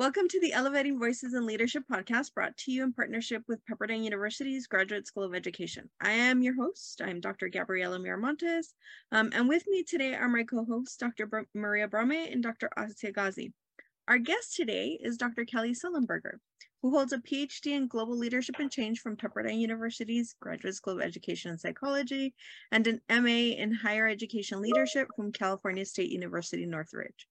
Welcome to the Elevating Voices in Leadership podcast brought to you in partnership with Pepperdine University's Graduate School of Education. I am your host. I'm Dr. Gabriela Miramontes. Um, and with me today are my co-hosts, Dr. Br Maria Brome and Dr. Asya Ghazi. Our guest today is Dr. Kelly Sullenberger, who holds a PhD in Global Leadership and Change from Pepperdine University's Graduate School of Education and Psychology and an MA in Higher Education Leadership from California State University Northridge.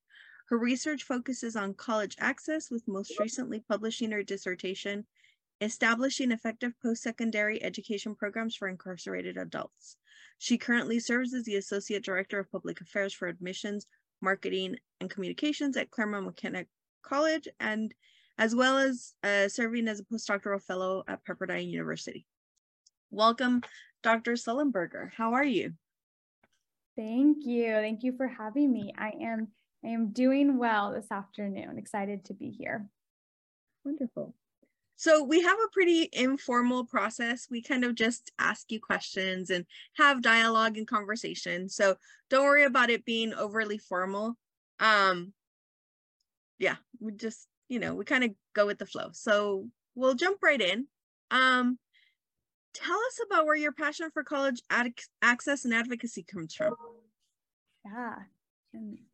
Her research focuses on college access, with most recently publishing her dissertation, Establishing Effective Post-Secondary Education Programs for Incarcerated Adults. She currently serves as the Associate Director of Public Affairs for Admissions, Marketing, and Communications at Claremont McKenna College, and as well as uh, serving as a postdoctoral fellow at Pepperdine University. Welcome, Dr. Sullenberger. How are you? Thank you. Thank you for having me. I am I am doing well this afternoon. Excited to be here. Wonderful. So we have a pretty informal process. We kind of just ask you questions and have dialogue and conversation. So don't worry about it being overly formal. Um, yeah, we just, you know, we kind of go with the flow. So we'll jump right in. Um, tell us about where your passion for college ad- access and advocacy comes from. Yeah,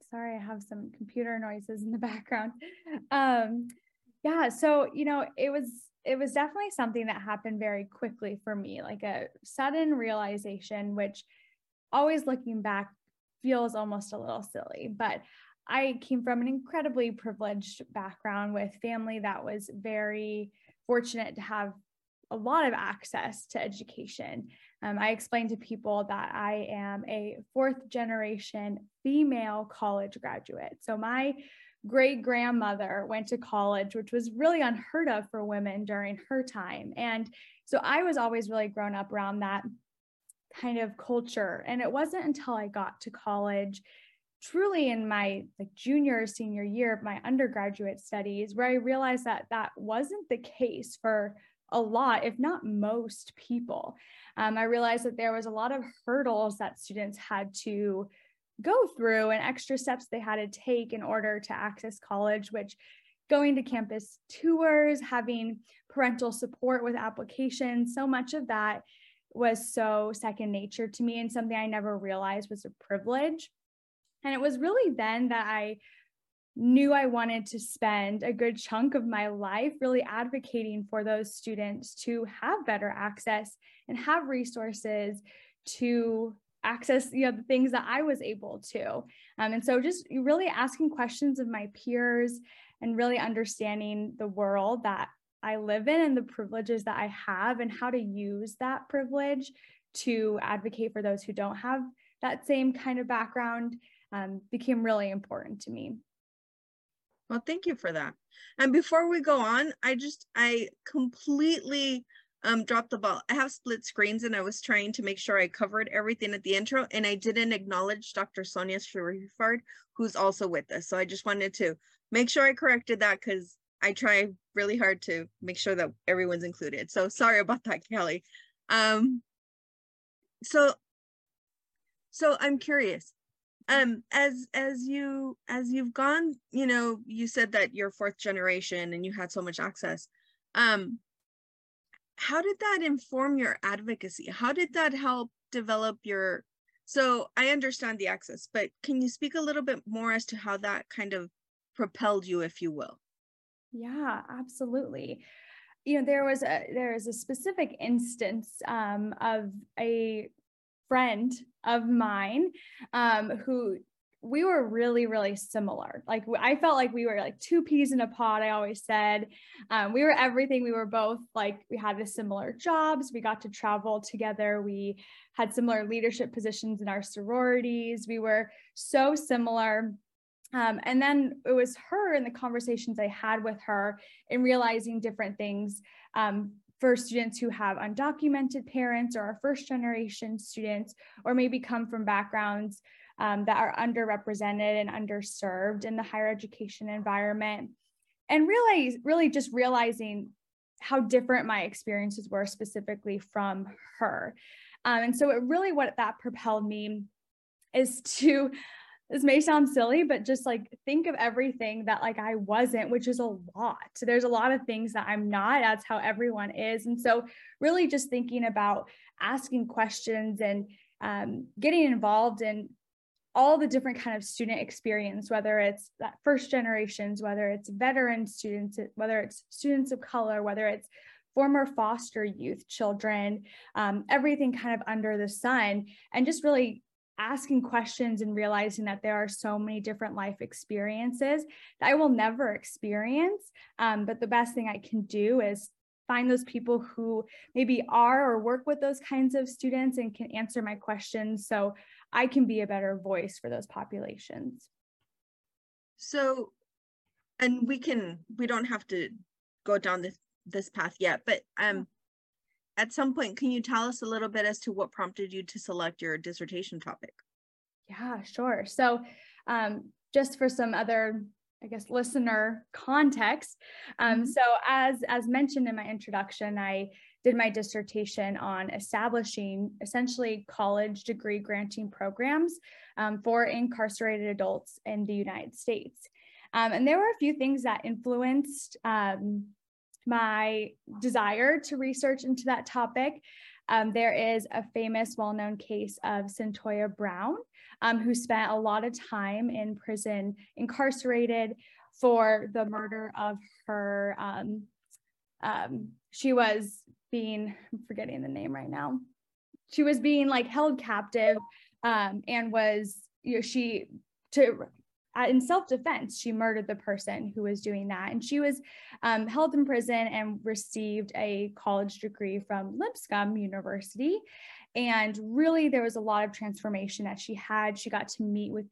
sorry, I have some computer noises in the background. Um, yeah, so you know, it was it was definitely something that happened very quickly for me, like a sudden realization, which always looking back feels almost a little silly, but I came from an incredibly privileged background with family that was very fortunate to have a lot of access to education. Um, I explain to people that I am a fourth generation female college graduate. So my great grandmother went to college, which was really unheard of for women during her time. And so I was always really grown up around that kind of culture. And it wasn't until I got to college truly in my like junior or senior year of my undergraduate studies where i realized that that wasn't the case for a lot, if not most people. Um, I realized that there was a lot of hurdles that students had to go through and extra steps they had to take in order to access college, which going to campus tours, having parental support with applications, so much of that was so second nature to me and something I never realized was a privilege. And it was really then that I knew I wanted to spend a good chunk of my life really advocating for those students to have better access and have resources to access you know the things that I was able to. Um, and so just really asking questions of my peers and really understanding the world that I live in and the privileges that I have and how to use that privilege to advocate for those who don't have that same kind of background um, became really important to me. Well, thank you for that. And before we go on, I just, I completely um, dropped the ball. I have split screens and I was trying to make sure I covered everything at the intro and I didn't acknowledge Dr. Sonia Sharifard, who's also with us. So I just wanted to make sure I corrected that because I try really hard to make sure that everyone's included. So sorry about that, Kelly. Um, so, so I'm curious, um as as you as you've gone you know you said that you're fourth generation and you had so much access um how did that inform your advocacy? How did that help develop your so i understand the access but can you speak a little bit more as to how that kind of propelled you if you will? Yeah absolutely. You know there was a there was a specific instance um, of a friend of mine um, who we were really really similar. Like i felt like we were like two peas in a pod i always said. Um, we were everything. We were both like we had the similar jobs. We got to travel together. We had similar leadership positions in our sororities. We were so similar. Um, and then it was her and the conversations i had with her in realizing different things um, for students who have undocumented parents or are first generation students, or maybe come from backgrounds um, that are underrepresented and underserved in the higher education environment. And really, really just realizing how different my experiences were specifically from her. Um, and so it really what that propelled me is to this may sound silly, but just like think of everything that like I wasn't, which is a lot. There's a lot of things that I'm not. That's how everyone is. And so really just thinking about asking questions and um, getting involved in all the different kind of student experience, whether it's that first generations, whether it's veteran students, whether it's students of color, whether it's former foster youth children, um, everything kind of under the sun, and just really asking questions and realizing that there are so many different life experiences that I will never experience. Um, but the best thing I can do is find those people who maybe are or work with those kinds of students and can answer my questions so I can be a better voice for those populations. So, and we can, we don't have to go down this, this path yet, but um, at some point, can you tell us a little bit as to what prompted you to select your dissertation topic? Yeah, sure. So, um, just for some other, I guess, listener context. Um, mm-hmm. So, as as mentioned in my introduction, I did my dissertation on establishing essentially college degree granting programs um, for incarcerated adults in the United States. Um, and there were a few things that influenced um, my desire to research into that topic. Um, there is a famous, well known case of Cyntoia Brown, um, who spent a lot of time in prison, incarcerated for the murder of her. Um, um she was being, I'm forgetting the name right now. She was being like held captive um, and was, you know, she to in self-defense she murdered the person who was doing that. And she was um, held in prison and received a college degree from lipscomb university. And really there was a lot of transformation that she had. She got to meet with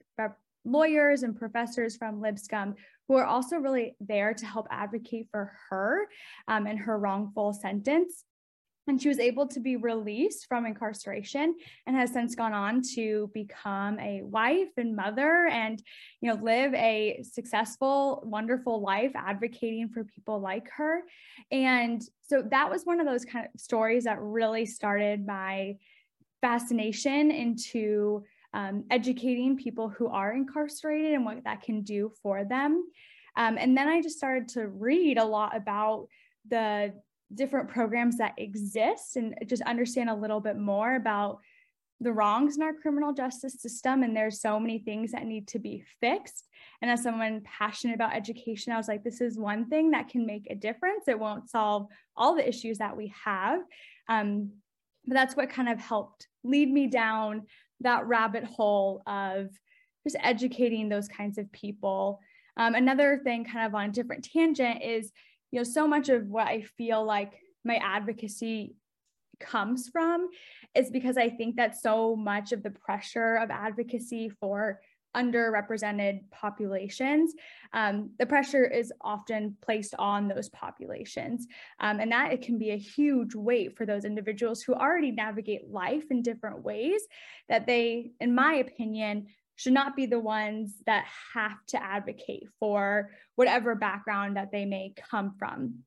lawyers and professors from lipscomb who are also really there to help advocate for her um, and her wrongful sentence and she was able to be released from incarceration and has since gone on to become a wife and mother and you know live a successful wonderful life advocating for people like her. And so that was one of those kind of stories that really started my fascination into um, educating people who are incarcerated and what that can do for them. Um, and then i just started to read a lot about the different programs that exist and just understand a little bit more about the wrongs in our criminal justice system. And there's so many things that need to be fixed. And as someone passionate about education i was like this is one thing that can make a difference. It won't solve all the issues that we have. Um, but that's what kind of helped lead me down that rabbit hole of just educating those kinds of people. Um, another thing kind of on a different tangent is you know, so much of what I feel like my advocacy comes from is because I think that so much of the pressure of advocacy for underrepresented populations, um, the pressure is often placed on those populations. Um, and that it can be a huge weight for those individuals who already navigate life in different ways that they, in my opinion, should not be the ones that have to advocate for whatever background that they may come from.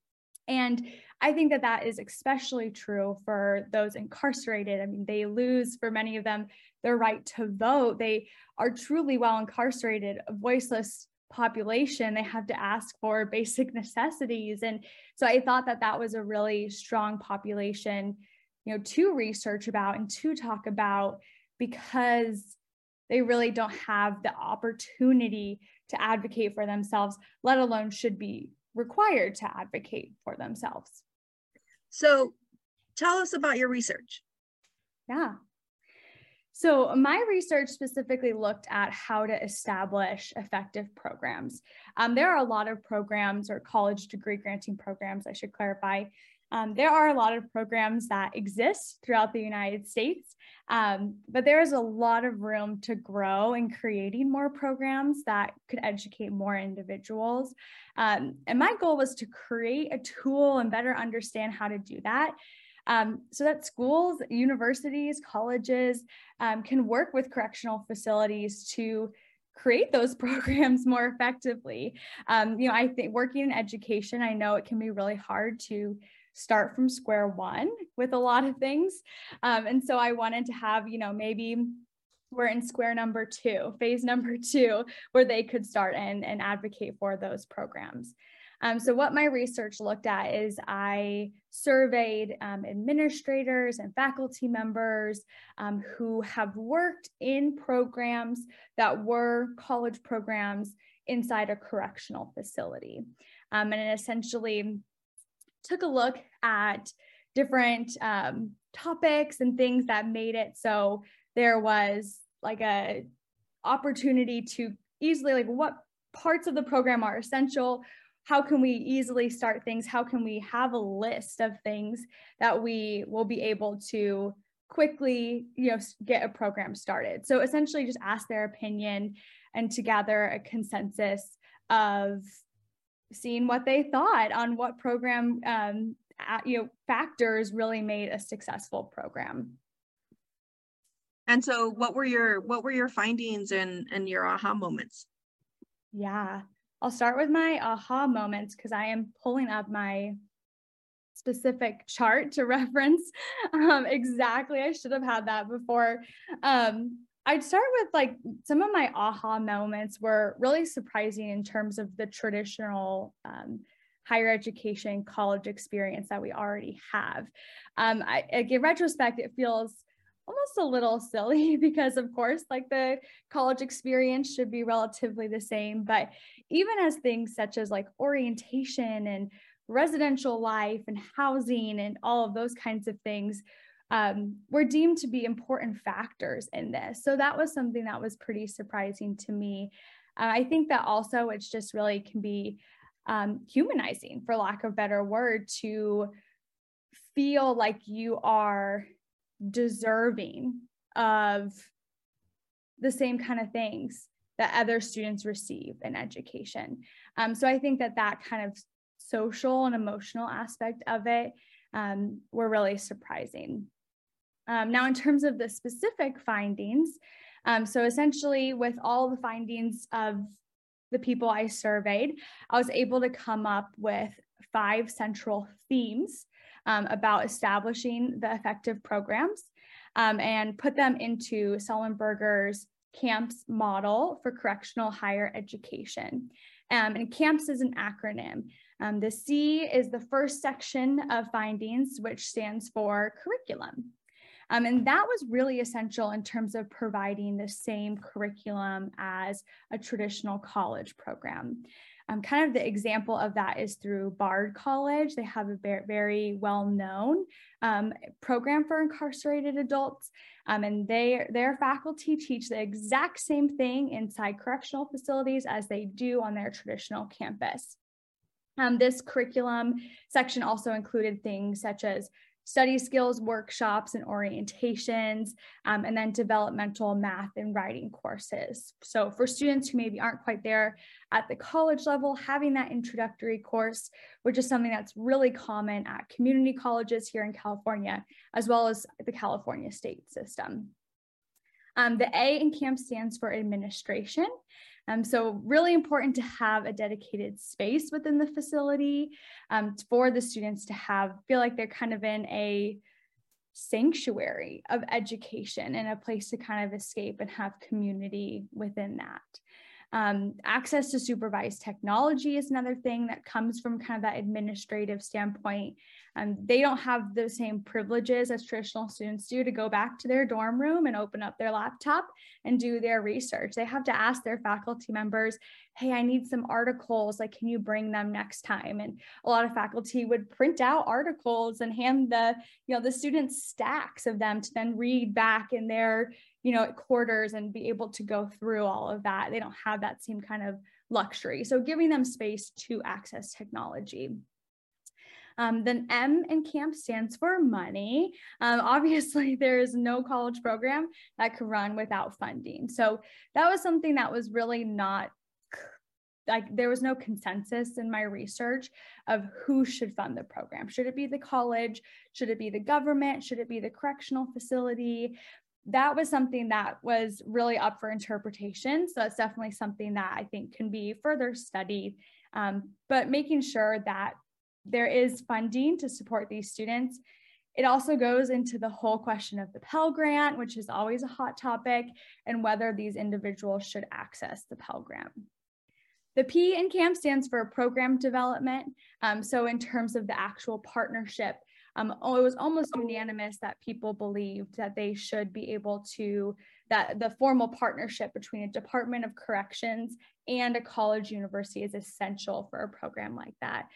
And I think that that is especially true for those incarcerated. I mean, they lose for many of them their right to vote. They are truly while incarcerated, a voiceless population. They have to ask for basic necessities. And so I thought that that was a really strong population, you know, to research about and to talk about because they really don't have the opportunity to advocate for themselves, let alone should be required to advocate for themselves. So, tell us about your research. Yeah. So, my research specifically looked at how to establish effective programs. Um, there are a lot of programs or college degree granting programs, I should clarify, um, there are a lot of programs that exist throughout the United States, um, but there is a lot of room to grow in creating more programs that could educate more individuals. Um, and my goal was to create a tool and better understand how to do that. Um, so that schools, universities, colleges um, can work with correctional facilities to create those programs more effectively. Um, you know, I think working in education, I know it can be really hard to start from square one with a lot of things. Um, and so I wanted to have, you know, maybe we're in square number two, phase number two, where they could start and, and advocate for those programs. Um, so what my research looked at is I surveyed um, administrators and faculty members um, who have worked in programs that were college programs inside a correctional facility. Um, and essentially took a look at different um, topics and things that made it so there was like a opportunity to easily like what parts of the program are essential? How can we easily start things? How can we have a list of things that we will be able to quickly you know get a program started? So essentially just ask their opinion and to gather a consensus of seeing what they thought on what program um, you know factors really made a successful program and so what were your what were your findings and and your aha moments yeah I'll start with my aha moments because I am pulling up my specific chart to reference um, exactly. I should have had that before. Um, I'd start with like some of my aha moments were really surprising in terms of the traditional um, higher education college experience that we already have. Um, I, in retrospect, it feels almost a little silly because of course like the college experience should be relatively the same but even as things such as like orientation and residential life and housing and all of those kinds of things um, were deemed to be important factors in this so that was something that was pretty surprising to me uh, i think that also it's just really can be um, humanizing for lack of better word to feel like you are deserving of the same kind of things that other students receive in education. Um, so I think that that kind of social and emotional aspect of it um, were really surprising. Um, now, in terms of the specific findings, um, so essentially with all the findings of the people I surveyed, I was able to come up with five central themes um, about establishing the effective programs um, and put them into Sullenberger's CAMPS model for correctional higher education. Um, and CAMPS is an acronym. Um, the C is the first section of findings, which stands for curriculum. Um, and that was really essential in terms of providing the same curriculum as a traditional college program. Um, kind of the example of that is through Bard College. They have a very, well known um, program for incarcerated adults. Um, and they, their faculty teach the exact same thing inside correctional facilities as they do on their traditional campus. Um, this curriculum section also included things such as study skills workshops and orientations, um, and then developmental math and writing courses. So for students who maybe aren't quite there at the college level, having that introductory course, which is something that's really common at community colleges here in California, as well as the California state system. Um, the A in CAMP stands for administration. Um, so really important to have a dedicated space within the facility um, for the students to have, feel like they're kind of in a sanctuary of education and a place to kind of escape and have community within that. Um, access to supervised technology is another thing that comes from kind of that administrative standpoint. Um, they don't have the same privileges as traditional students do to go back to their dorm room and open up their laptop and do their research. They have to ask their faculty members, hey, I need some articles. Like, can you bring them next time? And a lot of faculty would print out articles and hand the, you know, the students stacks of them to then read back in their, you know, quarters and be able to go through all of that. They don't have that same kind of luxury. So giving them space to access technology. Um, then M in CAMP stands for money. Um, obviously, there is no college program that could run without funding. So that was something that was really not like there was no consensus in my research of who should fund the program. Should it be the college? Should it be the government? Should it be the correctional facility? That was something that was really up for interpretation. So that's definitely something that I think can be further studied. Um, but making sure that there is funding to support these students It also goes into the whole question of the Pell Grant, which is always a hot topic, and whether these individuals should access the Pell Grant. The P in CAM stands for program development. Um, so in terms of the actual partnership, um, oh, it was almost unanimous that people believed that they should be able to, that the formal partnership between a Department of Corrections and a college university is essential for a program like that.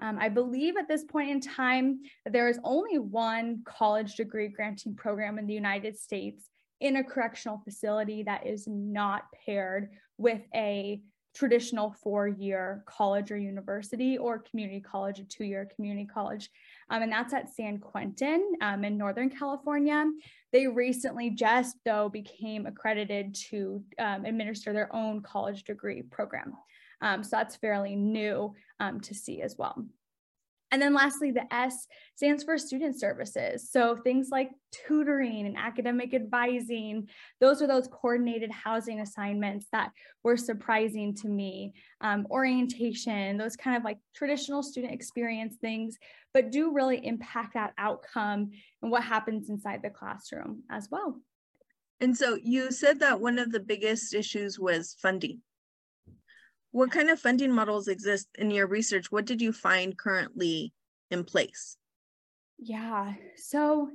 Um, I believe at this point in time there is only one college degree granting program in the United States in a correctional facility that is not paired with a traditional four year college or university or community college, a two year community college. Um, and that's at San Quentin um, in Northern California. They recently just, though, became accredited to um, administer their own college degree program. Um, so that's fairly new um, to see as well. And then lastly, the S stands for student services. So things like tutoring and academic advising, those are those coordinated housing assignments that were surprising to me. Um, orientation, those kind of like traditional student experience things, but do really impact that outcome and what happens inside the classroom as well. And so you said that one of the biggest issues was funding. What kind of funding models exist in your research? What did you find currently in place? Yeah, so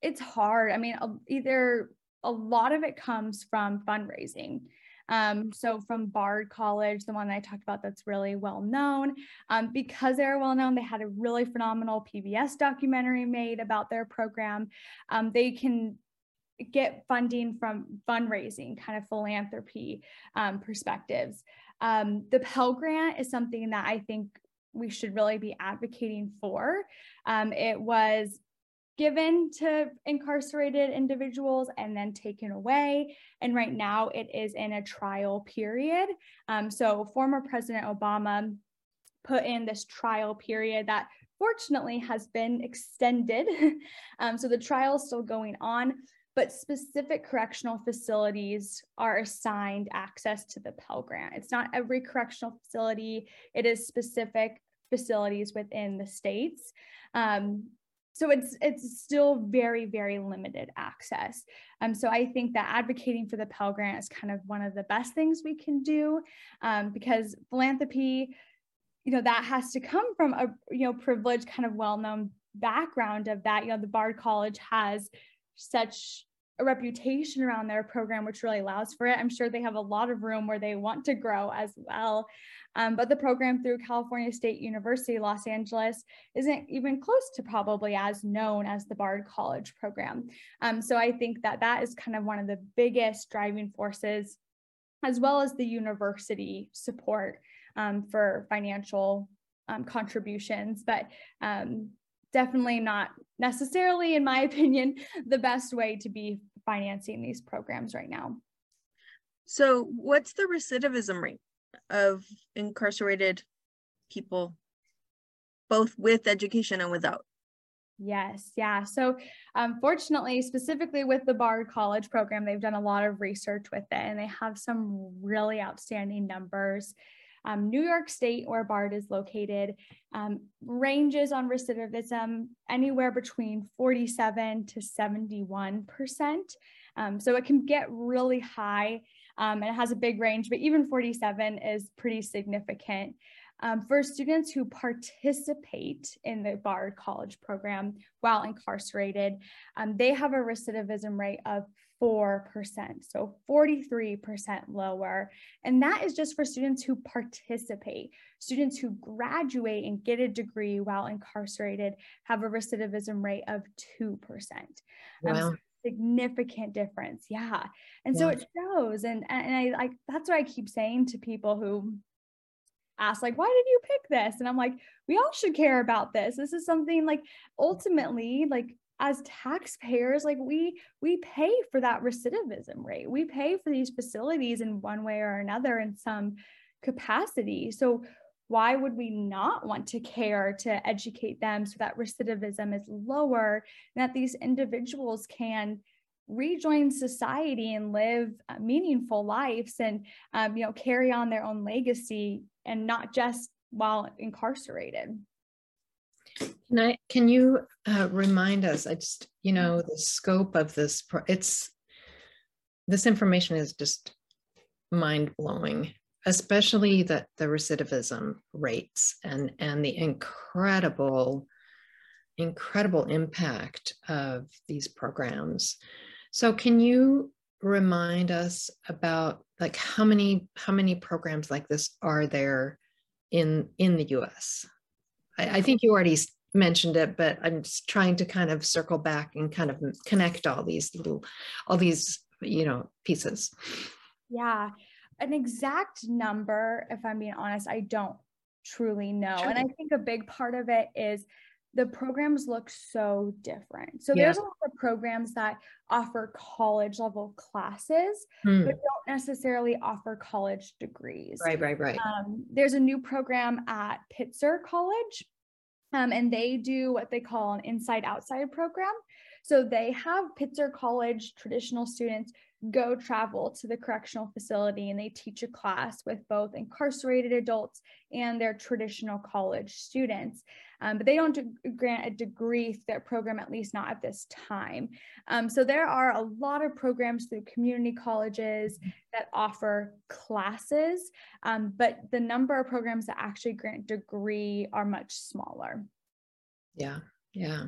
it's hard. I mean, either a lot of it comes from fundraising. Um, so from Bard College, the one that I talked about that's really well known, um, because they're well known, they had a really phenomenal PBS documentary made about their program. Um, they can get funding from fundraising, kind of philanthropy um, perspectives. Um, the Pell Grant is something that I think we should really be advocating for. Um, it was given to incarcerated individuals and then taken away. And right now it is in a trial period. Um, so former President Obama put in this trial period that fortunately has been extended. um, so the trial is still going on but specific correctional facilities are assigned access to the Pell Grant. It's not every correctional facility, it is specific facilities within the states. Um, so it's it's still very very limited access um, so i think that advocating for the pell grant is kind of one of the best things we can do um, because philanthropy you know that has to come from a you know privileged kind of well-known background of that you know the bard college has such a reputation around their program, which really allows for it. I'm sure they have a lot of room where they want to grow as well. Um, but the program through California State University, Los Angeles, isn't even close to probably as known as the Bard College program. Um, so I think that that is kind of one of the biggest driving forces, as well as the university support um, for financial um, contributions. But um, definitely not necessarily, in my opinion, the best way to be financing these programs right now. So, what's the recidivism rate of incarcerated people, both with education and without? Yes, yeah. So, um, fortunately, specifically with the Bard College program, they've done a lot of research with it and they have some really outstanding numbers. Um, New York State, where BARD is located, um, ranges on recidivism anywhere between 47 to 71 percent. Um, so it can get really high um, and it has a big range, but even 47 is pretty significant. Um, for students who participate in the Bard College program while incarcerated, um, they have a recidivism rate of 4%, so 43% lower. And that is just for students who participate. Students who graduate and get a degree while incarcerated have a recidivism rate of 2%. Wow. Um, significant difference. Yeah. And yeah. so it shows. And, and I like, that's what I keep saying to people who ask like why did you pick this? And i'm like we all should care about this. This is something like ultimately like as taxpayers like we we pay for that recidivism rate. We pay for these facilities in one way or another in some capacity. So why would we not want to care to educate them so that recidivism is lower and that these individuals can rejoin society and live uh, meaningful lives and um, you know carry on their own legacy and not just while incarcerated Can I? Can you uh, remind us? I just, you know, the scope of this. Pro- it's this information is just mind blowing, especially that the recidivism rates and and the incredible, incredible impact of these programs. So, can you remind us about like how many how many programs like this are there in in the U.S. I, I think you already mentioned it, but I'm just trying to kind of circle back and kind of connect all these little, all these, you know, pieces. Yeah. An exact number, if I'm being honest, I don't truly know. Sure. And I think a big part of it is the programs look so different. So yeah. there's a lot of programs that offer college level classes, mm. but don't necessarily offer college degrees. Right, right, right. Um, there's a new program at Pitzer College, um, and they do what they call an inside outside program. So they have Pitzer College traditional students go travel to the correctional facility and they teach a class with both incarcerated adults and their traditional college students. Um, but they don't grant a degree through their program, at least not at this time. Um, so there are a lot of programs through community colleges that offer classes, um, but the number of programs that actually grant degree are much smaller. Yeah, yeah.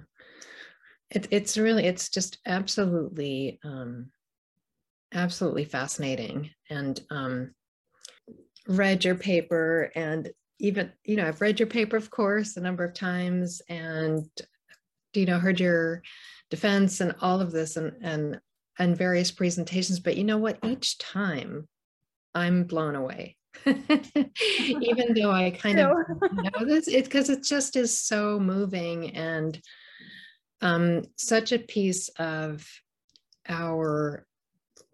It, it's really, it's just absolutely um, absolutely fascinating. And um, read your paper and even you know i've read your paper of course a number of times and you know heard your defense and all of this and and and various presentations but you know what? Each time i'm blown away. Even though i kind of know this it's because it just is so moving and um, such a piece of our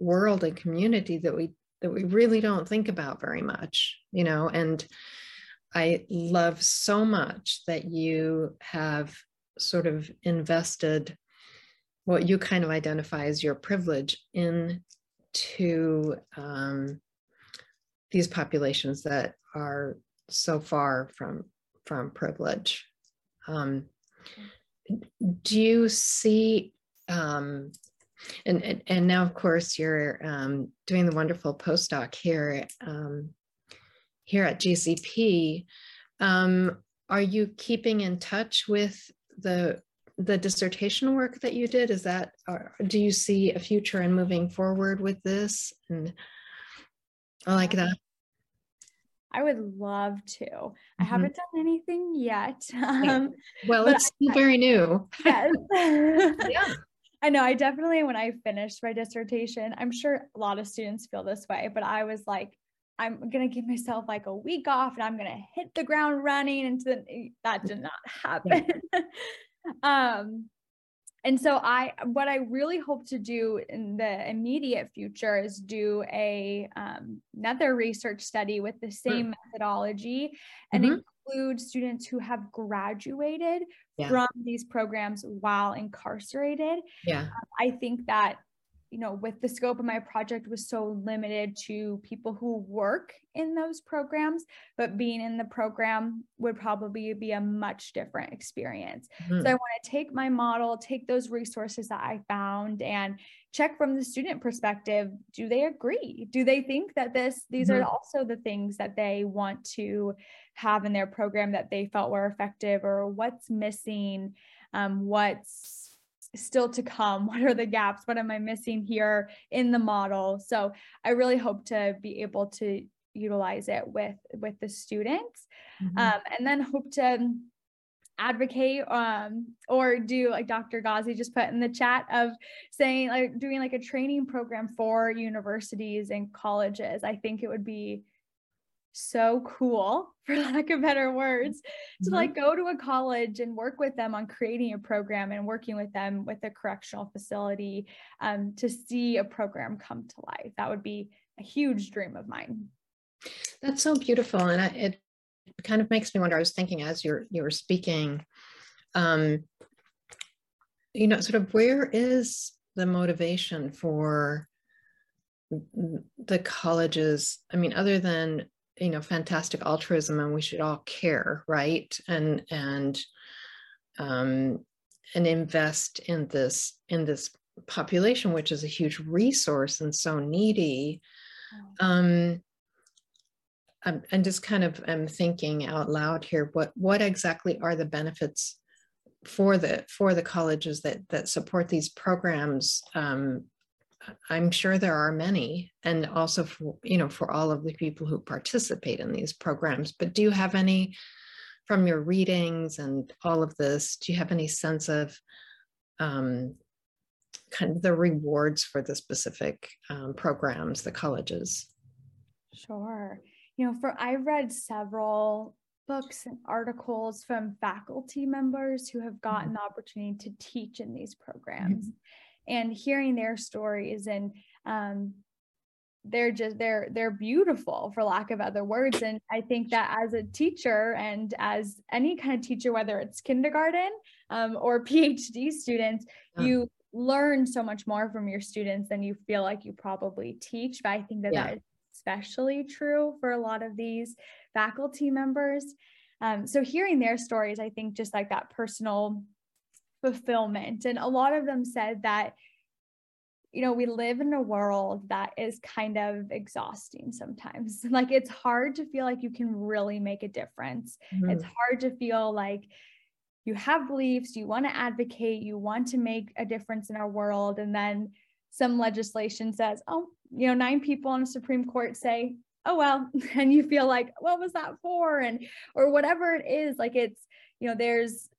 world and community that we that we really don't think about very much you know? And i love so much that you have sort of invested what you kind of identify as your privilege into um, these populations that are so far from from privilege. Um, do you see um, and, and, and now, of course, you're um, doing the wonderful postdoc here, um, here at GSEP. Um, are you keeping in touch with the the dissertation work that you did? Is that, or do you see a future in moving forward with this? And I like that. I would love to. Mm-hmm. I haven't done anything yet. Um, well, it's still very new. Yes. yeah. I know I definitely, when I finished my dissertation, I'm sure a lot of students feel this way, but I was like, I'm going to give myself like a week off and I'm going to hit the ground running. And then that did not happen. um, and so I, what I really hope to do in the immediate future is do a um, another research study with the same mm. methodology and mm-hmm. Include students who have graduated yeah. from these programs while incarcerated. Yeah, um, I think that you know, with the scope of my project was so limited to people who work in those programs, but being in the program would probably be a much different experience. Mm-hmm. So I want to take my model, take those resources that I found and check from the student perspective, do they agree? Do they think that this these mm-hmm. are also the things that they want to have in their program that they felt were effective or what's missing? Um, what's still to come what are the gaps what am i missing here in the model so i really hope to be able to utilize it with with the students mm-hmm. um, and then hope to advocate um, or do like dr ghazi just put in the chat of saying like doing like a training program for universities and colleges i think it would be so cool for lack of better words to mm-hmm. like go to a college and work with them on creating a program and working with them with a correctional facility um, to see a program come to life. That would be a huge dream of mine. That's so beautiful and I, it kind of makes me wonder i was thinking as you're you were speaking um you know sort of where is the motivation for the colleges? I mean other than you know fantastic altruism and we should all care right and and um, and invest in this in this population, which is a huge resource and so needy. Um, I'm, I'm just kind of I'm thinking out loud here. What what exactly are the benefits for the for the colleges that that support these programs? Um, I'm sure there are many, and also for you know for all of the people who participate in these programs. But do you have any from your readings and all of this? Do you have any sense of um, kind of the rewards for the specific um, programs, the colleges? Sure. You know, for I read several books and articles from faculty members who have gotten mm-hmm. the opportunity to teach in these programs mm-hmm. And hearing their stories and um, they're just they're they're beautiful for lack of other words and i think that as a teacher and as any kind of teacher whether it's kindergarten um, or phd students yeah. you learn so much more from your students than you feel like you probably teach but i think that yeah. that is especially true for a lot of these faculty members um, so hearing their stories i think just like that personal fulfillment and a lot of them said that you know, we live in a world that is kind of exhausting sometimes. Like it's hard to feel like you can really make a difference. Mm-hmm. It's hard to feel like you have beliefs, you want to advocate, you want to make a difference in our world. And then some legislation says, oh, you know, nine people on a Supreme Court say, oh, well, and you feel like, what was that for? And, or whatever it is, like it's, you know, there's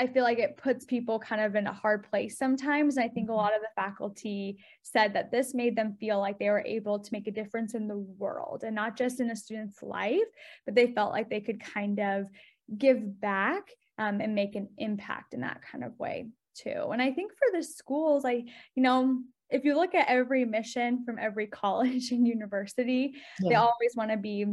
I feel like it puts people kind of in a hard place sometimes. And I think a mm-hmm. lot of the faculty said that this made them feel like they were able to make a difference in the world and not just in a student's life, but they felt like they could kind of give back um, and make an impact in that kind of way too. And I think for the schools, I, you know, if you look at every mission from every college and university, yeah. they always want to be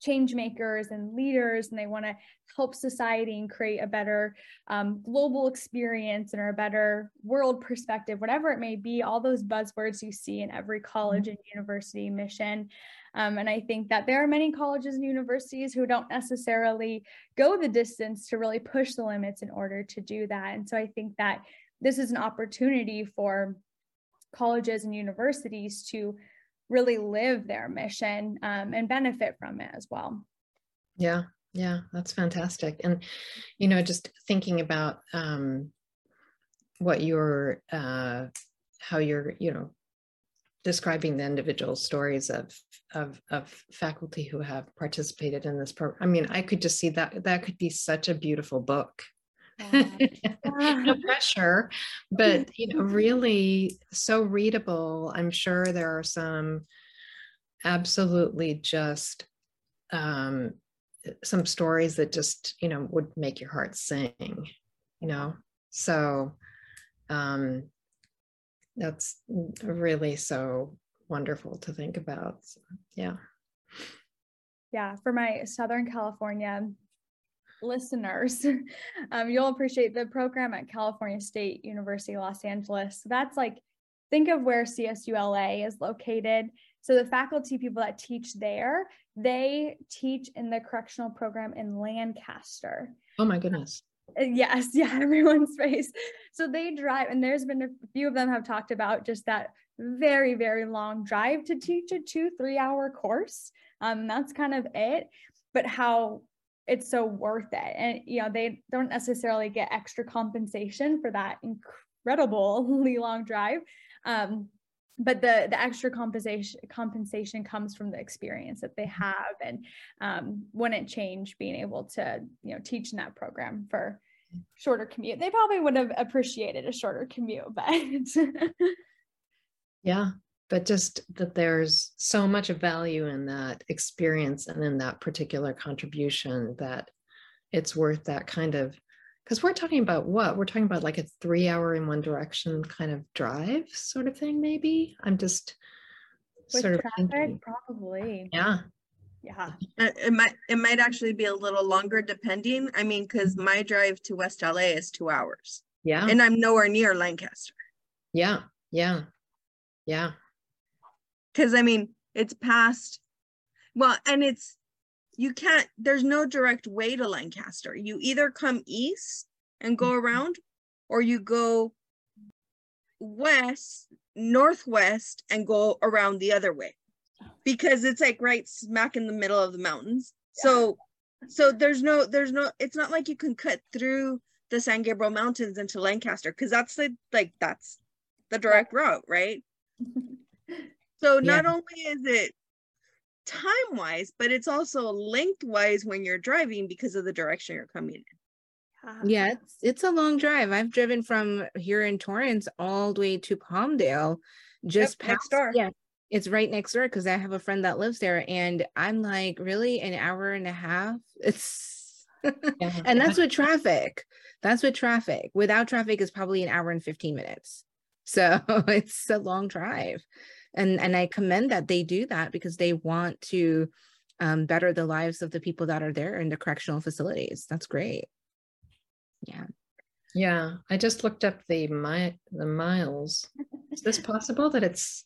change makers and leaders and they want to help society and create a better um, global experience and a better world perspective whatever it may be all those buzzwords you see in every college mm-hmm. and university mission um, and i think that there are many colleges and universities who don't necessarily go the distance to really push the limits in order to do that and so i think that this is an opportunity for colleges and universities to really live their mission um, and benefit from it as well. Yeah, yeah, that's fantastic. And, you know, just thinking about um, what you're, uh, how you're, you know, describing the individual stories of, of, of faculty who have participated in this program. I mean, I could just see that that could be such a beautiful book no pressure, but you know, really so readable. I'm sure there are some absolutely just um, some stories that just you know would make your heart sing. You know, so um, that's really so wonderful to think about. So, yeah. Yeah, for my Southern California listeners, um, you'll appreciate the program at California State University, Los Angeles. So that's like, think of where CSULA is located. So the faculty people that teach there, they teach in the correctional program in Lancaster. Oh my goodness. Uh, yes, yeah, everyone's face. So they drive, and there's been a few of them have talked about just that very, very long drive to teach a two, three hour course. Um, that's kind of it. But how it's so worth it. And you know, they don't necessarily get extra compensation for that incredibly long drive. Um, but the the extra compensation compensation comes from the experience that they mm-hmm. have and um, wouldn't change being able to you know teach in that program for shorter commute they probably would have appreciated a shorter commute but yeah but just that there's so much value in that experience and in that particular contribution that it's worth that kind of because we're talking about what? We're talking about like a three hour in one direction kind of drive sort of thing maybe? I'm just With sort of thinking. probably. Yeah. Yeah. It might it might actually be a little longer depending i mean because my drive to west la is two hours. Yeah. And i'm nowhere near lancaster. Yeah yeah yeah because I mean it's past well and it's you can't there's no direct way to Lancaster. You either come east and go mm-hmm. around, or you go west, northwest, and go around the other way because it's like right smack in the middle of the mountains. Yeah. So so there's no there's no it's not like you can cut through the San Gabriel Mountains into Lancaster because that's the like that's the direct route, right? so not yeah. only is it time wise, but it's also lengthwise when you're driving because of the direction you're coming in. Yeah, it's it's a long drive. I've driven from here in Torrance all the way to Palmdale, just yep, past, next door. Yeah, it's right next door because I have a friend that lives there, and I'm like, really, an hour and a half? It's yeah. and that's with traffic. That's with traffic. Without traffic, is probably an hour and fifteen minutes. So it's a long drive, and and I commend that they do that because they want to um, better the lives of the people that are there in the correctional facilities. That's great. Yeah. Yeah i just looked up the my the miles. Is this possible that it's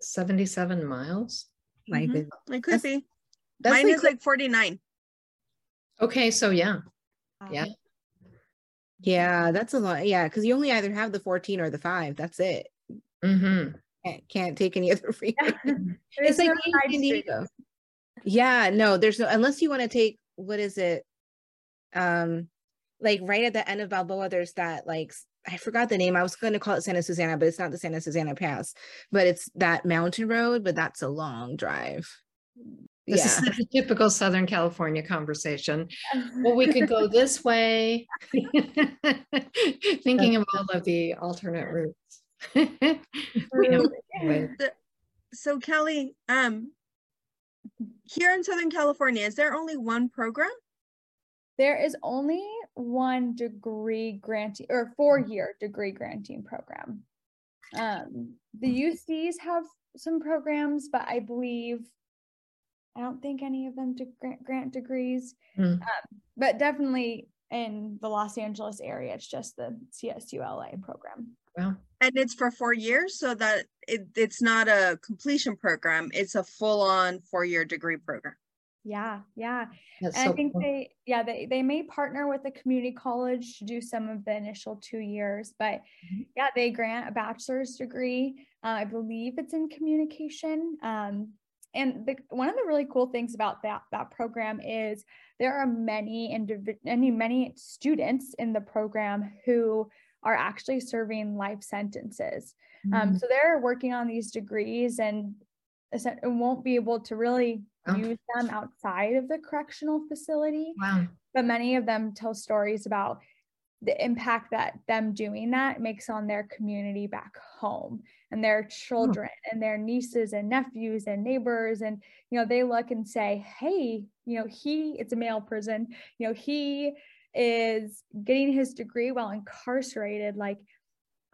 77 miles? Like mm-hmm. it could that's, be. that's mine like, is like 49 okay so yeah. Yeah. Yeah that's a lot. Yeah because you only either have the 14 or the 5 that's it. Mm-hmm. Can't, can't take any other free it's like yeah no there's no unless you want to take what is it um like right at the end of Balboa, there's that like I forgot the name. I was going to call it Santa Susana, but it's not the Santa Susana Pass. But it's that mountain road, but that's a long drive. This yeah. is a typical Southern California conversation. well, we could go this way, thinking of all of the alternate routes. so, Kelly, um, here in Southern California, is there only one program? There is only one degree granting or four year degree granting program. Um, the UCs have some programs, but I believe I don't think any of them to grant, grant degrees. Mm. Um, but definitely in the Los Angeles area, it's just the CSULA program. Wow. And it's for four years, so that it, it's not a completion program, it's a full on four year degree program. Yeah, yeah. That's and so I think cool. they, yeah, they, they may partner with a community college to do some of the initial two years, but mm-hmm. yeah, they grant a bachelor's degree. Uh, I believe it's in communication. Um, and the, one of the really cool things about that that program is there are many individ- many many students in the program who are actually serving life sentences. Um, mm-hmm. Um, so they're working on these degrees and won't be able to really oh. use them outside of the correctional facility. Wow. But many of them tell stories about the impact that them doing that makes on their community back home and their children oh. and their nieces and nephews and neighbors and you know they look and say hey you know he it's a male prison you know he is getting his degree while incarcerated like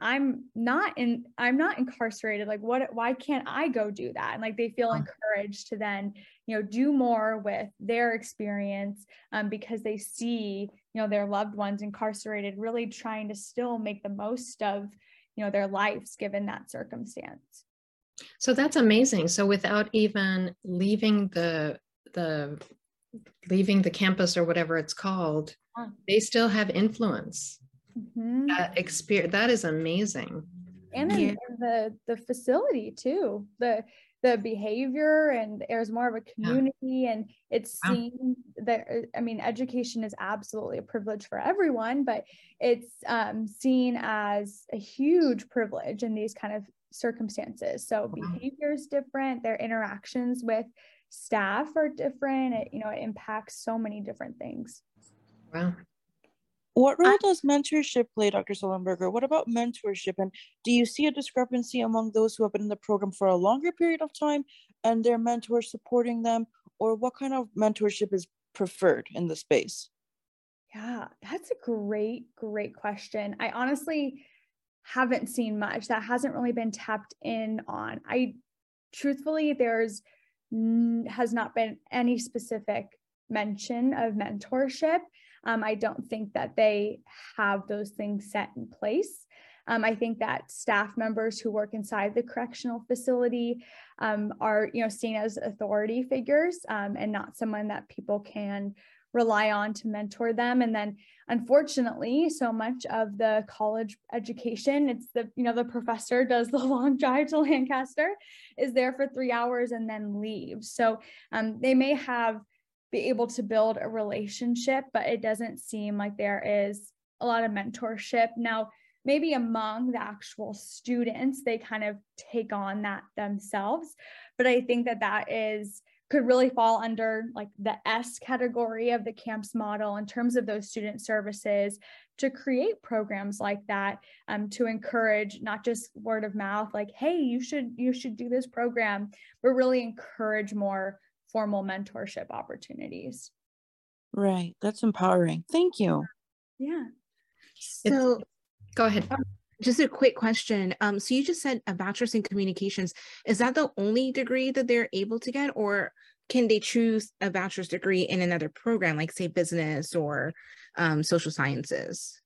I'm not in I'm not incarcerated. Like what why can't I go do that? And like they feel encouraged to then you know do more with their experience um, because they see you know their loved ones incarcerated really trying to still make the most of you know their lives given that circumstance. So that's amazing. So without even leaving the the leaving the campus or whatever it's called they still have influence mm-hmm. that experience that is amazing and in, yeah. the the facility too the the behavior and there's more of a community yeah. and it's wow. seen that i mean education is absolutely a privilege for everyone but it's um, seen as a huge privilege in these kind of circumstances so wow. behavior is different their interactions with staff are different it you know it impacts so many different things wow what role does mentorship play, Dr. Sullenberger? What about mentorship? And do you see a discrepancy among those who have been in the program for a longer period of time and their mentors supporting them? Or what kind of mentorship is preferred in the space? Yeah, that's a great, great question. I honestly haven't seen much. That hasn't really been tapped in on. I truthfully, there's has not been any specific mention of mentorship. Um, I don't think that they have those things set in place. Um, I think that staff members who work inside the correctional facility um, are, you know, seen as authority figures um, and not someone that people can rely on to mentor them. And then unfortunately so much of the college education it's the you know the professor does the long drive to lancaster is there for three hours and then leaves so um, they may have be able to build a relationship but it doesn't seem like there is a lot of mentorship. Now maybe among the actual students they kind of take on that themselves but i think that that is could really fall under like the S category of the CAMPS model in terms of those student services to create programs like that um, to encourage not just word of mouth like hey you should you should do this program but really encourage more formal mentorship opportunities. Right. That's empowering. Thank you. Yeah. So it's, go ahead. Um, just a quick question. Um, so you just said a bachelor's in communications. Is that the only degree that they're able to get, or can they choose a bachelor's degree in another program, like say business or um, social sciences?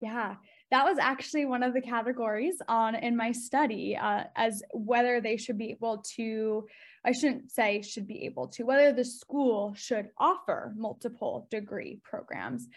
Yeah, that was actually one of the categories on in my study uh, as whether they should be able to. I shouldn't say should be able to, whether the school should offer multiple degree programs.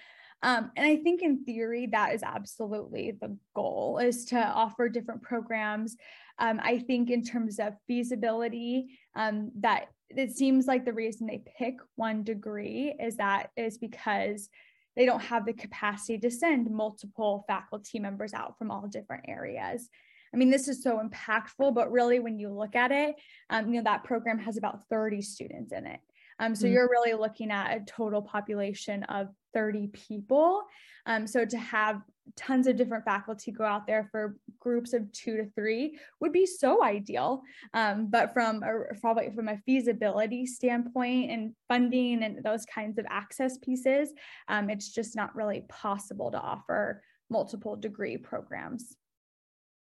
Um, and I think in theory, that is absolutely the goal is to offer different programs. Um, I think in terms of feasibility, um, that it seems like the reason they pick one degree is that is because they don't have the capacity to send multiple faculty members out from all different areas. I mean, this is so impactful, but really when you look at it, um, you know, that program has about 30 students in it. Um, so mm-hmm. you're really looking at a total population of 30 people. Um, so to have tons of different faculty go out there for groups of two to three would be so ideal. Um, but from a, probably from a feasibility standpoint and funding and those kinds of access pieces, um, it's just not really possible to offer multiple degree programs.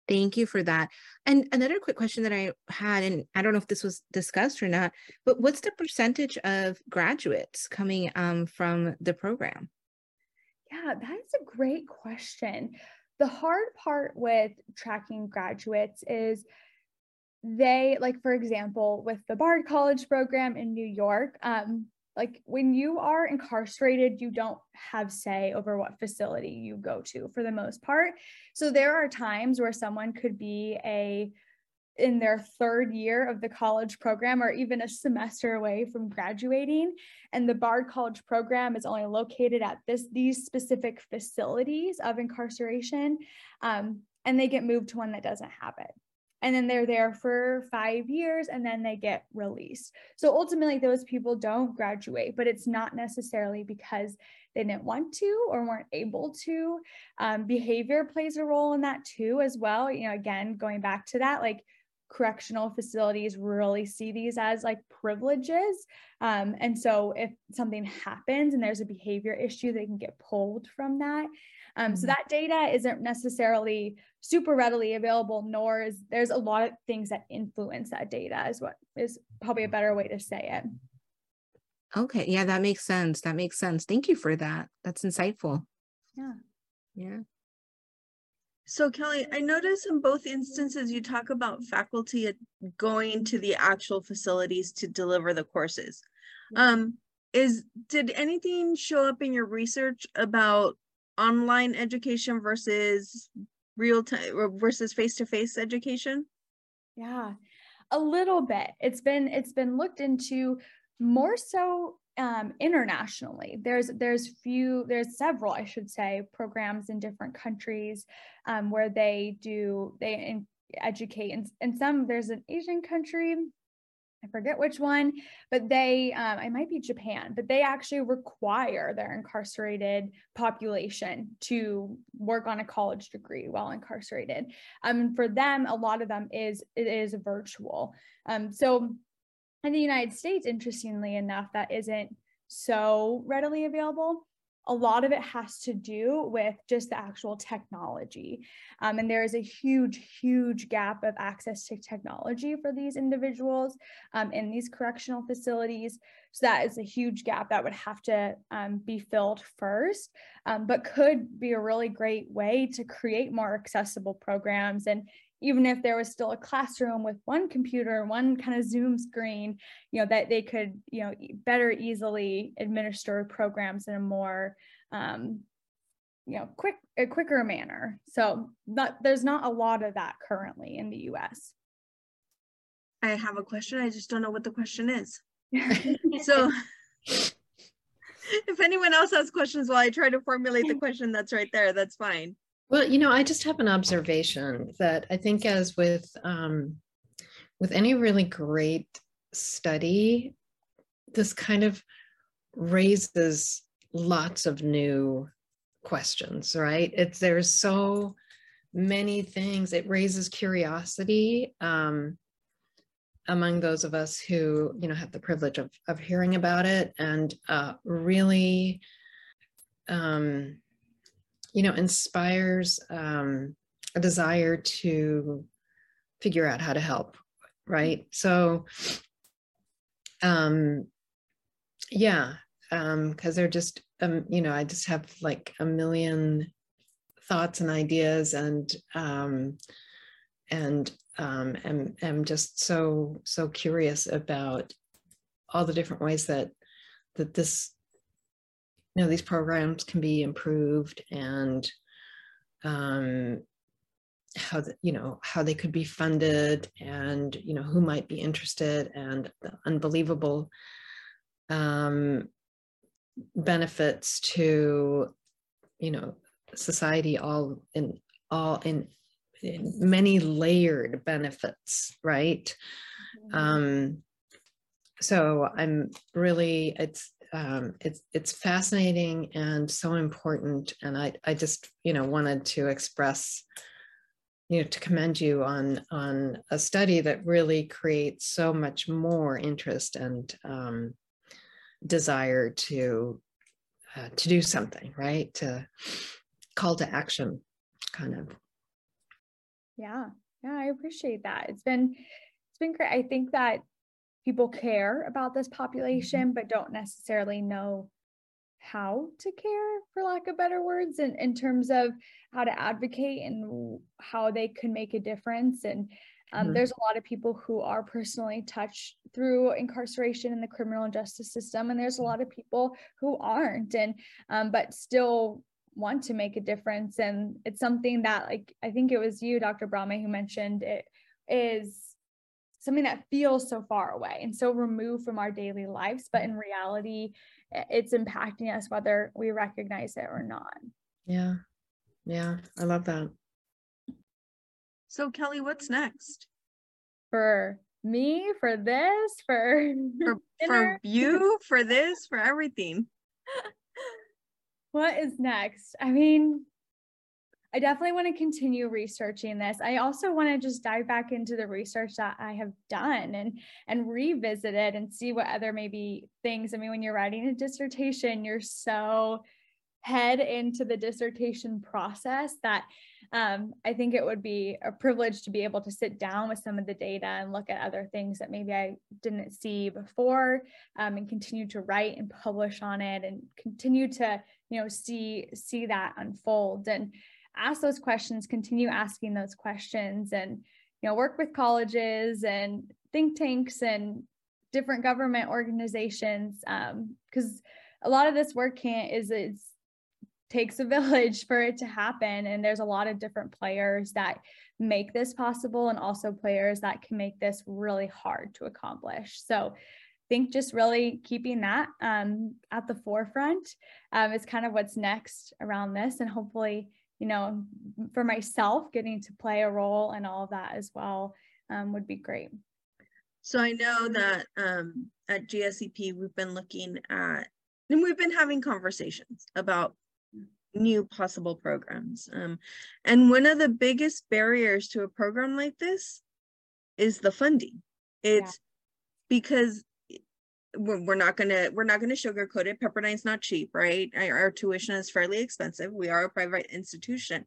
Thank you for that. And another quick question that I had, and I don't know if this was discussed or not, but what's the percentage of graduates coming um, from the program? Yeah, that's a great question. The hard part with tracking graduates is they, like, for example, with the Bard College program in New York, um, like when you are incarcerated you don't have say over what facility you go to for the most part. So there are times where someone could be a in their third year of the college program or even a semester away from graduating and the bard college program is only located at this these specific facilities of incarceration um, and they get moved to one that doesn't have it and then they're there for five years and then they get released. So ultimately, those people don't graduate, but it's not necessarily because they didn't want to or weren't able to. Um, behavior plays a role in that too, as well. You know, again, going back to that, like correctional facilities really see these as like privileges. Um, and so if something happens and there's a behavior issue, they can get pulled from that. Um, mm-hmm. So that data isn't necessarily super readily available, nor is there's a lot of things that influence that data, is what is probably a better way to say it. Okay. Yeah, that makes sense. That makes sense. Thank you for that. That's insightful. Yeah. Yeah. So Kelly, I notice in both instances you talk about faculty going to the actual facilities to deliver the courses. Um, is did anything show up in your research about online education versus real time versus face-to-face education? Yeah a little bit. It's been it's been looked into more so um, internationally there's there's few there's several i should say programs in different countries um, where they do they in, educate and, and some there's an asian country I forget which one, but they, um, I might be Japan, but they actually require their incarcerated population to work on a college degree while incarcerated. Um, for them, a lot of them is it is virtual. Um, so in the United States, interestingly enough, that isn't so readily available a lot of it has to do with just the actual technology. Um, and there is a huge, huge gap of access to technology for these individuals um, in these correctional facilities. So that is a huge gap that would have to um, be filled first, um, but could be a really great way to create more accessible programs and even if there was still a classroom with one computer, one kind of Zoom screen, you know, that they could, you know, better easily administer programs in a more, um, you know, quick, a quicker manner. So not, there's not a lot of that currently in the US. I have a question. I just don't know what the question is. so if anyone else has questions while I try to formulate the question that's right there, that's fine. Well, you know, I just have an observation that I think as with um, with any really great study, this kind of raises lots of new questions, right? It's there's so many things. It raises curiosity um, among those of us who, you know, have the privilege of of hearing about it, and uh, really. Um, you know, inspires um, a desire to figure out how to help, right? So, um, yeah, because um, they're just, um, you know, I just have like a million thoughts and ideas and um, and um, am, am just so so curious about all the different ways that that this you know these programs can be improved and um, how the, you know how they could be funded and you know who might be interested and the unbelievable um, benefits to you know society all in all in, in many layered benefits right mm-hmm. um so i'm really it's um, it's it's fascinating and so important. And I I just you know wanted to express you know to commend you on on a study that really creates so much more interest and um, desire to uh, to do something right? To call to action kind of. Yeah. Yeah i appreciate that. It's been it's been great. I think that people care about this mm-hmm. population but don't necessarily know how to care for lack of better words in, in terms of how to advocate and how they can make a difference and um, mm-hmm. there's a lot of people who are personally touched through incarceration in the criminal justice system and there's a lot of people who aren't and um, but still want to make a difference and it's something that like i think it was you dr Brahma, who mentioned it is something that feels so far away and so removed from our daily lives but in reality it's impacting us whether we recognize it or not. Yeah. Yeah i love that. So kelly what's next? For me for this for for, for you for this for everything. What is next? I mean I definitely want to continue researching this. I also want to just dive back into the research that I have done and and revisit it and see what other maybe things. I mean, when you're writing a dissertation, you're so head into the dissertation process that um, I think it would be a privilege to be able to sit down with some of the data and look at other things that maybe I didn't see before um, and continue to write and publish on it and continue to you know see see that unfold and ask those questions, continue asking those questions and you know work with colleges and think tanks and different government organizations because um, a lot of this work can't is it takes a village for it to happen. And there's a lot of different players that make this possible and also players that can make this really hard to accomplish. So I think just really keeping that um, at the forefront um, is kind of what's next around this. And hopefully you know, for myself, getting to play a role and all of that as well um, would be great. So I know that um, at GSEP, we've been looking at, and we've been having conversations about new possible programs. Um, and one of the biggest barriers to a program like this is the funding. It's yeah. because we're, we're not gonna we're not gonna sugarcoat it. Pepperdine's not cheap, right? Our, our tuition is fairly expensive. We are a private institution.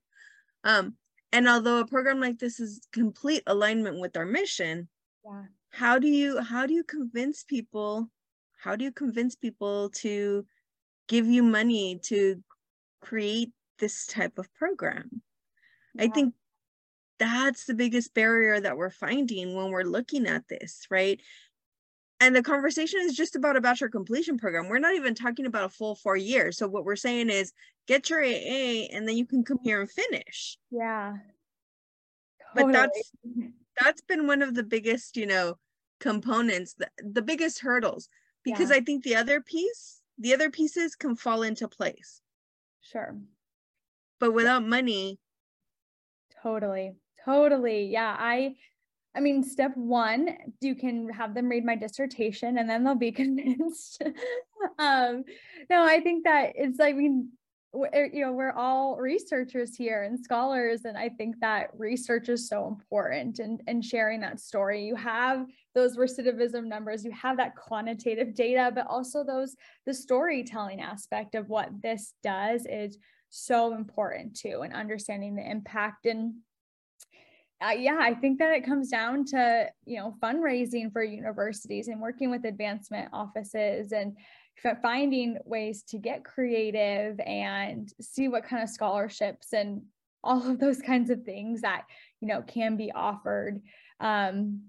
Um, and although a program like this is complete alignment with our mission, yeah. how do you how do you convince people? How do you convince people to give you money to create this type of program? Yeah. I think that's the biggest barrier that we're finding when we're looking at this, right? And the conversation is just about a bachelor completion program. We're not even talking about a full four years. So what we're saying is get your AA and then you can come here and finish. Yeah. Totally. But that's that's been one of the biggest, you know, components, the, the biggest hurdles. Because yeah. I think the other piece, the other pieces can fall into place. Sure. But without money. Totally. Totally. Yeah. I I mean, step one, you can have them read my dissertation and then they'll be convinced. um, no, I think that it's, I mean, er, you know, we're all researchers here and scholars. And I think that research is so important and, and sharing that story. You have those recidivism numbers, you have that quantitative data, but also those, the storytelling aspect of what this does is so important too, and understanding the impact and uh, yeah, I think that it comes down to, you know, fundraising for universities and working with advancement offices and finding ways to get creative and see what kind of scholarships and all of those kinds of things that, you know, can be offered. Um,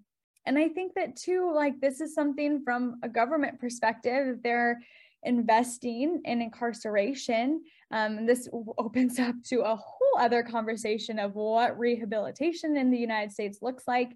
and I think that too, like this is something from a government perspective, they're investing in incarceration. Um, this opens up to a whole other conversation of what rehabilitation in the United States looks like.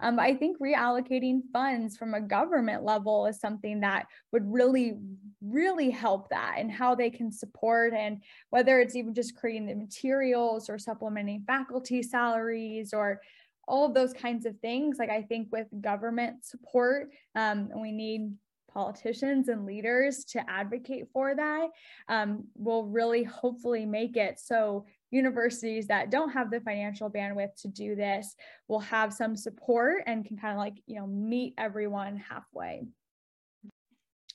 Um, I think reallocating funds from a government level is something that would really, really help that and how they can support and whether it's even just creating the materials or supplementing faculty salaries or all of those kinds of things. Like I think with government support, um, we need politicians and leaders to advocate for that um, will really hopefully make it so universities that don't have the financial bandwidth to do this will have some support and can kind of like you know meet everyone halfway.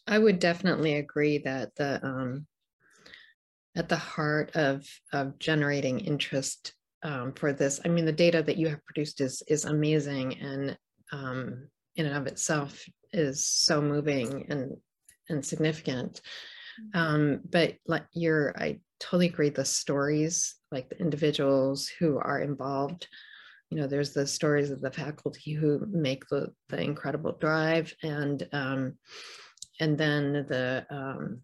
I would definitely agree that the um, at the heart of of generating interest um, for this i mean the data that you have produced is is amazing and um, in and of itself is so moving and and significant mm-hmm. um, but like you're i totally agree the stories like the individuals who are involved you know there's the stories of the faculty who make the, the incredible drive and um, and then the um,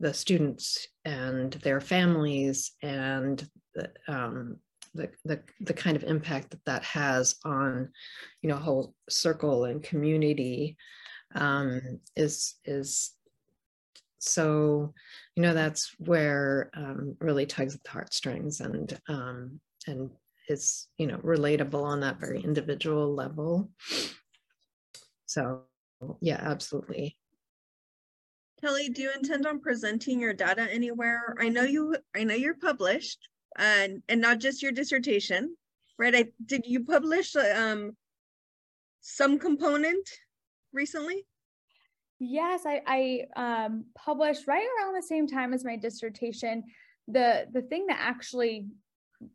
the students and their families and the, um, the, the, the kind of impact that that has on, you know, whole circle and community um, is, is so, you know, that's where um, really tugs at the heartstrings and, um, and is, you know, relatable on that very individual level. So yeah, absolutely. Kelly, do you intend on presenting your data anywhere? I know you, I know you're published, and and not just your dissertation, right? I did you publish um some component recently? Yes, I, I um, published right around the same time as my dissertation. The the thing that actually,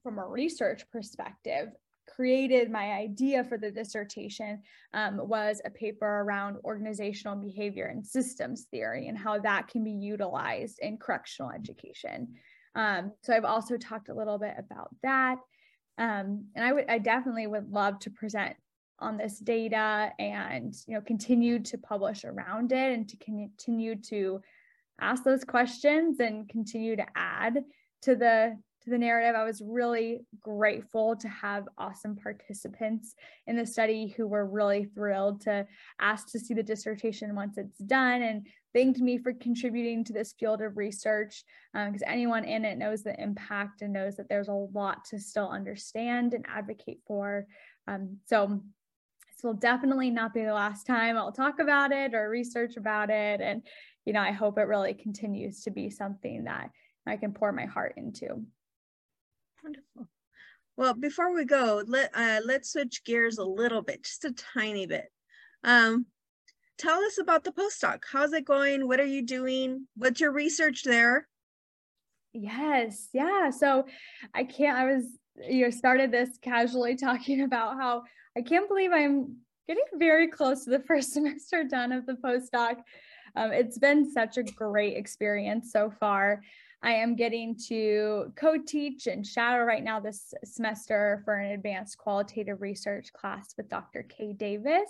from a research perspective, created my idea for the dissertation um, was a paper around organizational behavior and systems theory and how that can be utilized in correctional education. Um, so I've also talked a little bit about that. Um, and I would, I definitely would love to present on this data and, you know, continue to publish around it and to continue to ask those questions and continue to add to the to the narrative. I was really grateful to have awesome participants in the study who were really thrilled to ask to see the dissertation once it's done and thanked me for contributing to this field of research because um, anyone in it knows the impact and knows that there's a lot to still understand and advocate for. Um, so will definitely not be the last time I'll talk about it or research about it. And, you know, I hope it really continues to be something that I can pour my heart into. Wonderful. Well, before we go, let uh, let's switch gears a little bit, just a tiny bit. Um, tell us about the postdoc. How's it going? What are you doing? What's your research there? Yes, yeah. So I can't. I was you know started this casually talking about how I can't believe I'm getting very close to the first semester done of the postdoc. Um, it's been such a great experience so far. I am getting to co-teach and shadow right now this semester for an advanced qualitative research class with Dr. Kay Davis.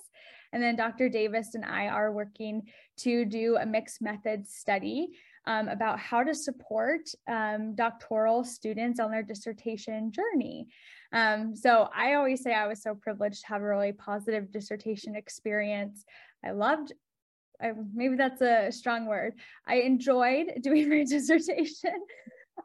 And then Dr. Davis and I are working to do a mixed methods study um, about how to support um, doctoral students on their dissertation journey. Um, so I always say I was so privileged to have a really positive dissertation experience. I loved I, maybe that's a strong word. I enjoyed doing my dissertation.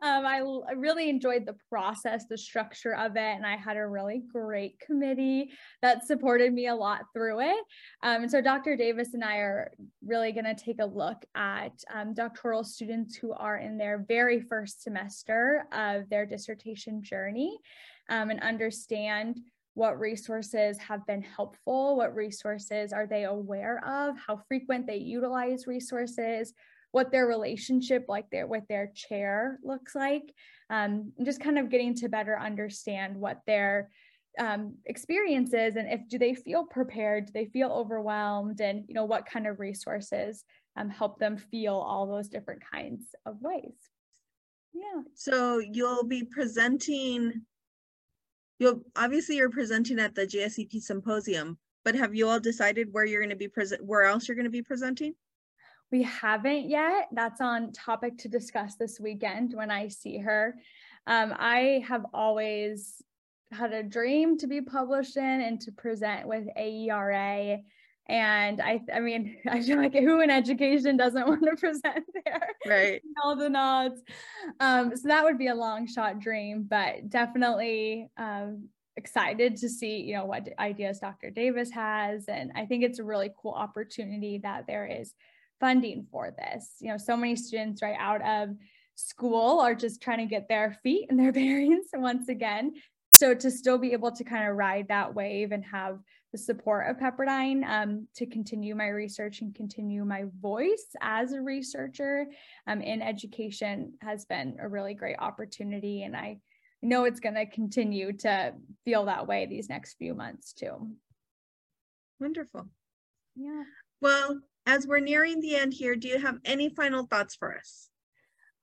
Um, I, I, really enjoyed the process, the structure of it, and I had a really great committee that supported me a lot through it. Um, and so Dr. Davis and I are really going to take a look at um, doctoral students who are in their very first semester of their dissertation journey um, and understand what resources have been helpful, what resources are they aware of, how frequent they utilize resources, what their relationship like their with their chair looks like, um, just kind of getting to better understand what their um, experiences and if do they feel prepared, do they feel overwhelmed, and you know what kind of resources um, help them feel all those different kinds of ways. Yeah. So you'll be presenting you'll obviously you're presenting at the GSEP symposium, but have you all decided where you're going to be present, where else you're going to be presenting? We haven't yet. That's on topic to discuss this weekend when I see her. Um, I have always had a dream to be published in and to present with AERA and I, I mean, I feel like who in education doesn't want to present there? Right. All the nods. Um, so that would be a long shot dream, but definitely um, excited to see, you know, what ideas Dr. Davis has. And I think it's a really cool opportunity that there is funding for this. You know, so many students right out of school are just trying to get their feet and their bearings once again. So to still be able to kind of ride that wave and have the support of Pepperdine um, to continue my research and continue my voice as a researcher um, in education has been a really great opportunity. And I know it's going to continue to feel that way these next few months too. Wonderful. Yeah. Well, as we're nearing the end here, do you have any final thoughts for us?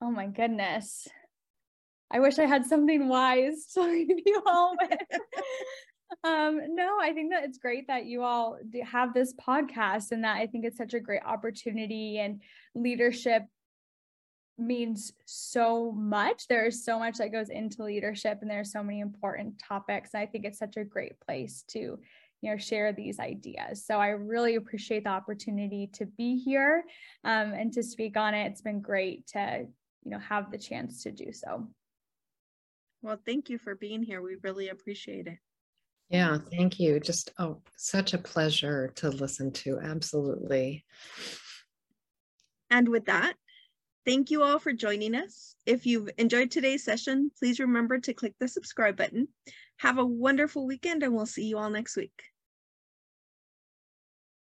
Oh my goodness. I wish I had something wise to leave you all with. um, no, I think that it's great that you all have this podcast and that I think it's such a great opportunity and leadership means so much. There's so much that goes into leadership and there's so many important topics. And I think it's such a great place to you know share these ideas so i really appreciate the opportunity to be here um, and to speak on it it's been great to you know have the chance to do so well thank you for being here we really appreciate it yeah, thank you. Just oh, such a pleasure to listen to. Absolutely. And with that, thank you all for joining us. If you've enjoyed today's session, please remember to click the subscribe button. Have a wonderful weekend and we'll see you all next week.